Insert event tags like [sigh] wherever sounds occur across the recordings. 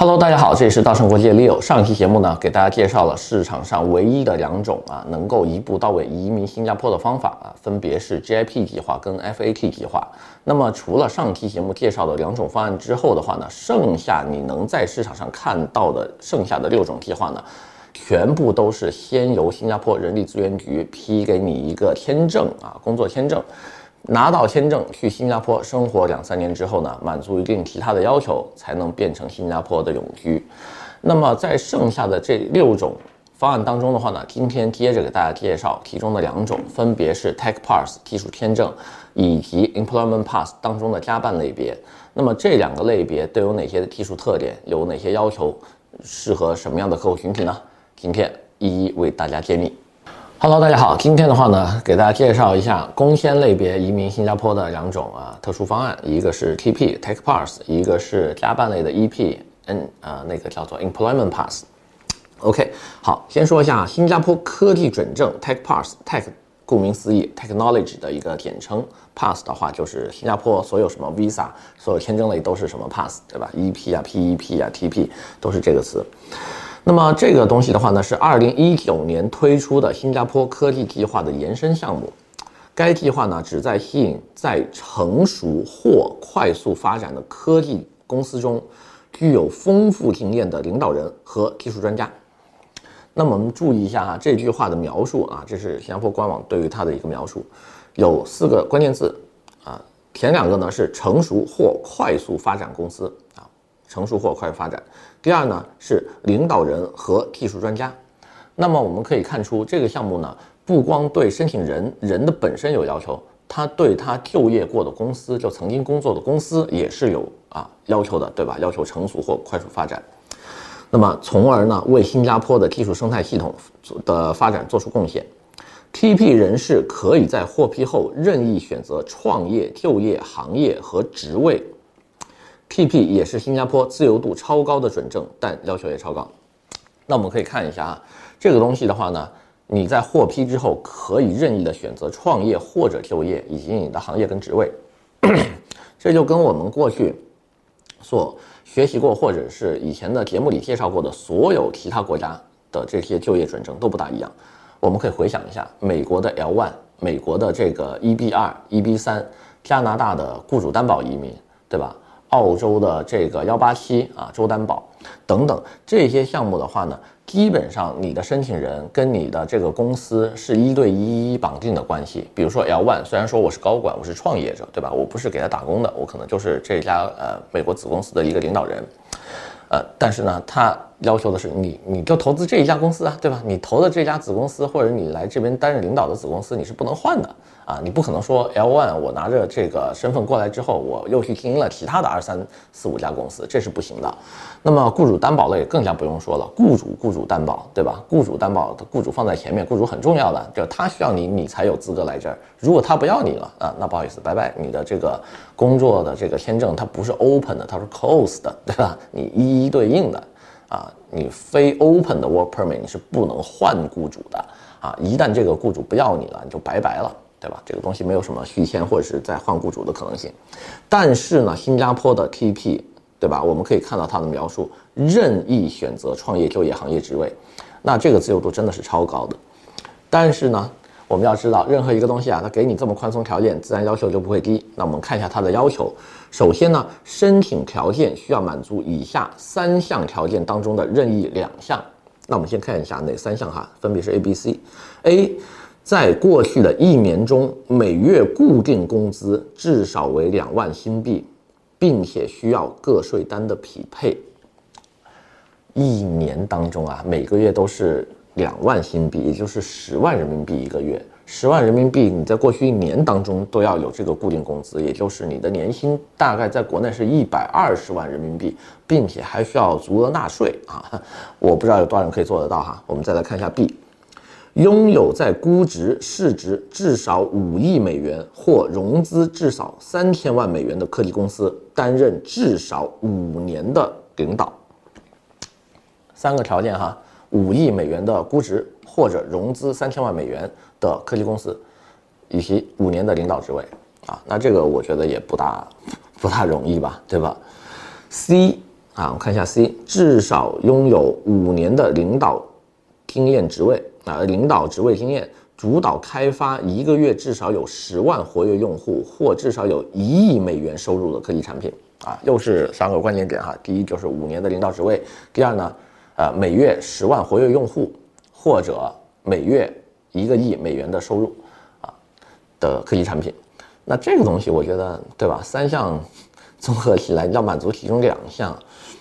Hello，大家好，这里是稻盛国际的 Leo。上期节目呢，给大家介绍了市场上唯一的两种啊，能够一步到位移民新加坡的方法啊，分别是 GIP 计划跟 FAT 计划。那么除了上期节目介绍的两种方案之后的话呢，剩下你能在市场上看到的剩下的六种计划呢，全部都是先由新加坡人力资源局批给你一个签证啊，工作签证。拿到签证去新加坡生活两三年之后呢，满足一定其他的要求，才能变成新加坡的永居。那么在剩下的这六种方案当中的话呢，今天接着给大家介绍其中的两种，分别是 Tech Pass 技术签证以及 Employment Pass 当中的加办类别。那么这两个类别都有哪些的技术特点，有哪些要求，适合什么样的客户群体呢？今天一一为大家揭秘。Hello，大家好，今天的话呢，给大家介绍一下工签类别移民新加坡的两种啊特殊方案，一个是 TP Take Pass，一个是加办类的 EP N 啊那个叫做 Employment Pass。OK，好，先说一下新加坡科技准证 Take Pass，Tech 顾名思义 Technology 的一个简称，Pass 的话就是新加坡所有什么 Visa，所有签证类都是什么 Pass，对吧？EP 啊，PEP 啊，TP 都是这个词。那么这个东西的话呢，是二零一九年推出的新加坡科技计划的延伸项目。该计划呢，旨在吸引在成熟或快速发展的科技公司中，具有丰富经验的领导人和技术专家。那么我们注意一下哈，这句话的描述啊，这是新加坡官网对于它的一个描述，有四个关键字啊，前两个呢是成熟或快速发展公司。成熟或快速发展。第二呢是领导人和技术专家。那么我们可以看出，这个项目呢不光对申请人人的本身有要求，他对他就业过的公司，就曾经工作的公司也是有啊要求的，对吧？要求成熟或快速发展。那么从而呢为新加坡的技术生态系统的发展做出贡献。TP 人士可以在获批后任意选择创业、就业行业和职位。PP 也是新加坡自由度超高的准证，但要求也超高。那我们可以看一下啊，这个东西的话呢，你在获批之后可以任意的选择创业或者就业，以及你的行业跟职位。这就跟我们过去所学习过或者是以前的节目里介绍过的所有其他国家的这些就业准证都不大一样。我们可以回想一下，美国的 L1，美国的这个 EB2、EB3，加拿大的雇主担保移民，对吧？澳洲的这个幺八七啊，周担保等等这些项目的话呢，基本上你的申请人跟你的这个公司是一对一绑定的关系。比如说 L one，虽然说我是高管，我是创业者，对吧？我不是给他打工的，我可能就是这家呃美国子公司的一个领导人，呃，但是呢，他要求的是你，你就投资这一家公司啊，对吧？你投的这家子公司，或者你来这边担任领导的子公司，你是不能换的。啊，你不可能说 L one，我拿着这个身份过来之后，我又去经营了其他的二三四五家公司，这是不行的。那么雇主担保类更加不用说了，雇主雇主担保，对吧？雇主担保的雇主放在前面，雇主很重要的，就他需要你，你才有资格来这儿。如果他不要你了啊，那不好意思，拜拜，你的这个工作的这个签证它不是 open 的，它是 closed 的，对吧？你一一对应的啊，你非 open 的 work permit 你是不能换雇主的啊，一旦这个雇主不要你了，你就拜拜了。对吧？这个东西没有什么续签或者是再换雇主的可能性，但是呢，新加坡的 TP，对吧？我们可以看到它的描述，任意选择创业、就业行业职位，那这个自由度真的是超高的。但是呢，我们要知道，任何一个东西啊，它给你这么宽松条件，自然要求就不会低。那我们看一下它的要求，首先呢，申请条件需要满足以下三项条件当中的任意两项。那我们先看一下哪三项哈，分别是 A、B、C。A 在过去的一年中，每月固定工资至少为两万新币，并且需要个税单的匹配。一年当中啊，每个月都是两万新币，也就是十万人民币一个月。十万人民币，你在过去一年当中都要有这个固定工资，也就是你的年薪大概在国内是一百二十万人民币，并且还需要足额纳税啊！[laughs] 我不知道有多少人可以做得到哈。我们再来看一下 B。拥有在估值市值至少五亿美元或融资至少三千万美元的科技公司担任至少五年的领导，三个条件哈，五亿美元的估值或者融资三千万美元的科技公司，以及五年的领导职位啊，那这个我觉得也不大 [laughs] 不大容易吧，对吧？C 啊，我看一下 C，至少拥有五年的领导经验职位啊，领导职位经验，主导开发一个月至少有十万活跃用户或至少有一亿美元收入的科技产品啊，又是三个关键点哈。第一就是五年的领导职位，第二呢，呃，每月十万活跃用户或者每月一个亿美元的收入啊的科技产品。那这个东西我觉得对吧？三项综合起来要满足其中两项。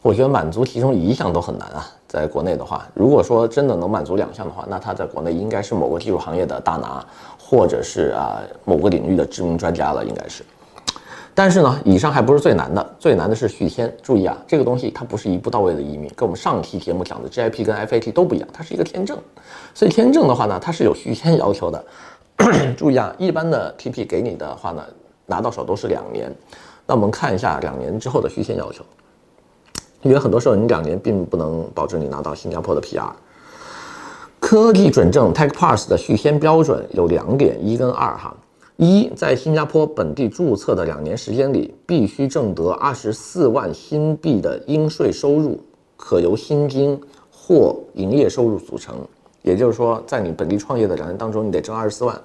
我觉得满足其中一项都很难啊，在国内的话，如果说真的能满足两项的话，那他在国内应该是某个技术行业的大拿，或者是啊某个领域的知名专家了，应该是。但是呢，以上还不是最难的，最难的是续签。注意啊，这个东西它不是一步到位的移民，跟我们上期节目讲的 GIP 跟 FAT 都不一样，它是一个签证。所以签证的话呢，它是有续签要求的。注意啊，一般的 TP 给你的话呢，拿到手都是两年。那我们看一下两年之后的续签要求。因为很多时候你两年并不能保证你拿到新加坡的 PR。科技准证 TechPass 的续签标准有两点，一跟二哈。一，在新加坡本地注册的两年时间里，必须挣得二十四万新币的应税收入，可由薪金或营业收入组成。也就是说，在你本地创业的两年当中，你得挣二十四万。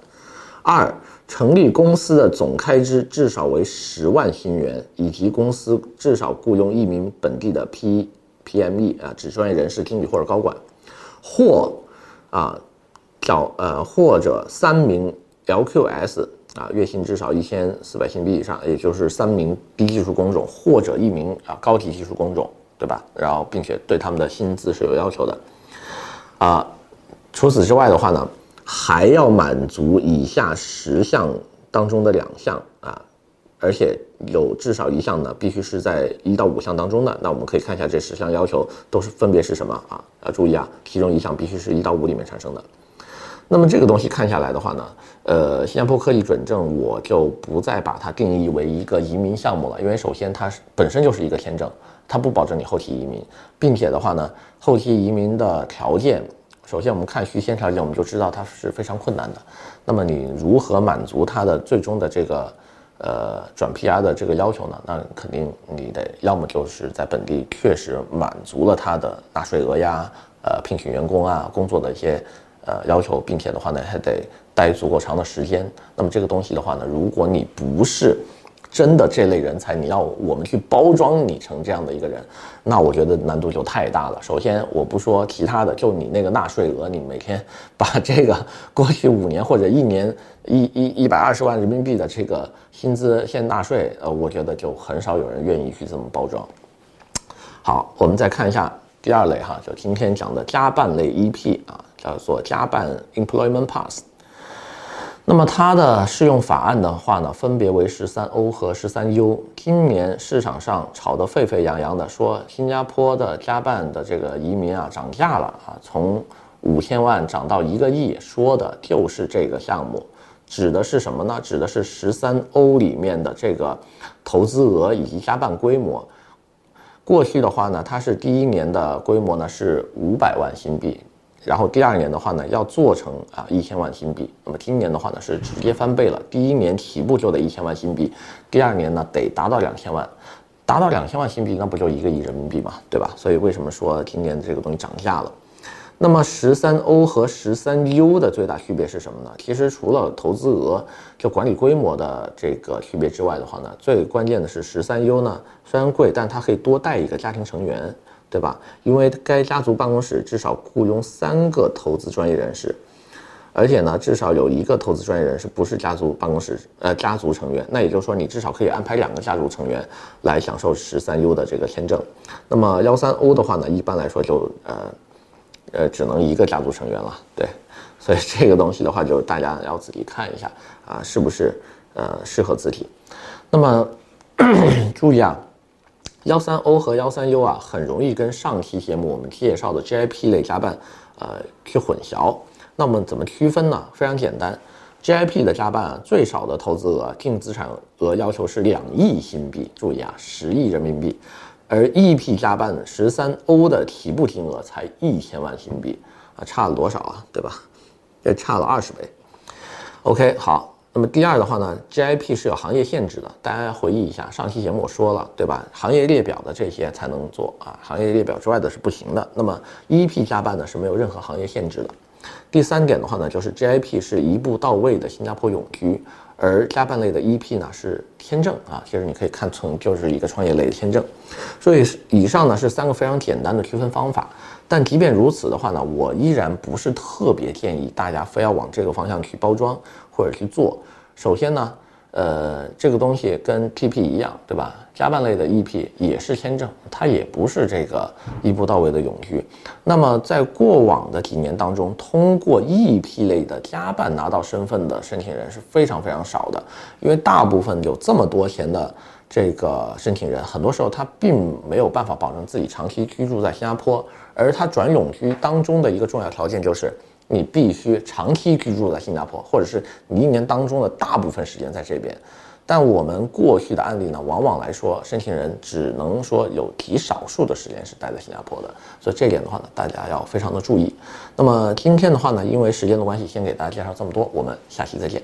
二，成立公司的总开支至少为十万新元，以及公司至少雇佣一名本地的 P PME 啊，指专业人士、经理或者高管，或啊，找呃或者三名 LQS 啊，月薪至少一千四百新币以上，也就是三名低技术工种或者一名啊高级技术工种，对吧？然后并且对他们的薪资是有要求的啊。除此之外的话呢？还要满足以下十项当中的两项啊，而且有至少一项呢，必须是在一到五项当中的。那我们可以看一下这十项要求都是分别是什么啊？要注意啊，其中一项必须是一到五里面产生的。那么这个东西看下来的话呢，呃，新加坡科技准证我就不再把它定义为一个移民项目了，因为首先它本身就是一个签证，它不保证你后期移民，并且的话呢，后期移民的条件。首先，我们看续签条件，我们就知道它是非常困难的。那么，你如何满足它的最终的这个呃转 PR 的这个要求呢？那肯定你得要么就是在本地确实满足了它的纳税额呀、呃聘请员工啊、工作的一些呃要求，并且的话呢，还得待足够长的时间。那么这个东西的话呢，如果你不是真的这类人才，你要我们去包装你成这样的一个人，那我觉得难度就太大了。首先，我不说其他的，就你那个纳税额，你每天把 [laughs] 这个过去五年或者一年一一一百二十万人民币的这个薪资先纳税，呃，我觉得就很少有人愿意去这么包装。好，我们再看一下第二类哈，就今天讲的加办类 EP 啊，叫做加办 Employment Pass。那么它的适用法案的话呢，分别为十三 O 和十三 U。今年市场上炒得沸沸扬扬的，说新加坡的加办的这个移民啊涨价了啊，从五千万涨到一个亿，说的就是这个项目，指的是什么呢？指的是十三 O 里面的这个投资额以及加办规模。过去的话呢，它是第一年的规模呢是五百万新币。然后第二年的话呢，要做成啊一千万新币。那么今年的话呢，是直接翻倍了。第一年起步就得一千万新币，第二年呢得达到两千万，达到两千万新币，那不就一个亿人民币嘛，对吧？所以为什么说今年这个东西涨价了？那么十三 O 和十三 U 的最大区别是什么呢？其实除了投资额就管理规模的这个区别之外的话呢，最关键的是十三 U 呢，虽然贵，但它可以多带一个家庭成员。对吧？因为该家族办公室至少雇佣三个投资专业人士，而且呢，至少有一个投资专业人士不是家族办公室呃家族成员。那也就是说，你至少可以安排两个家族成员来享受十三 U 的这个签证。那么幺三 O 的话呢，一般来说就呃呃只能一个家族成员了。对，所以这个东西的话，就是大家要自己看一下啊，是不是呃适合自己。那么 [coughs] 注意啊。幺三 O 和幺三 U 啊，很容易跟上期节目我们介绍的 GIP 类加办，呃，去混淆。那么怎么区分呢？非常简单，GIP 的加办啊，最少的投资额净资产额要求是两亿新币，注意啊，十亿人民币。而 EP 加办十三 O 的起步金额才一千万新币啊，差了多少啊？对吧？这差了二十倍。OK，好。那么第二的话呢，GIP 是有行业限制的，大家回忆一下，上期节目我说了，对吧？行业列表的这些才能做啊，行业列表之外的是不行的。那么 EP 加办呢是没有任何行业限制的。第三点的话呢，就是 GIP 是一步到位的新加坡永居，而加办类的 EP 呢是签证啊，其实你可以看成就是一个创业类的签证。所以以上呢是三个非常简单的区分方法。但即便如此的话呢，我依然不是特别建议大家非要往这个方向去包装或者去做。首先呢，呃，这个东西跟 TP 一样，对吧？加办类的 EP 也是签证，它也不是这个一步到位的永居。那么在过往的几年当中，通过 EP 类的加办拿到身份的申请人是非常非常少的，因为大部分有这么多钱的。这个申请人很多时候他并没有办法保证自己长期居住在新加坡，而他转永居当中的一个重要条件就是你必须长期居住在新加坡，或者是你一年当中的大部分时间在这边。但我们过去的案例呢，往往来说申请人只能说有极少数的时间是待在新加坡的，所以这点的话呢，大家要非常的注意。那么今天的话呢，因为时间的关系，先给大家介绍这么多，我们下期再见。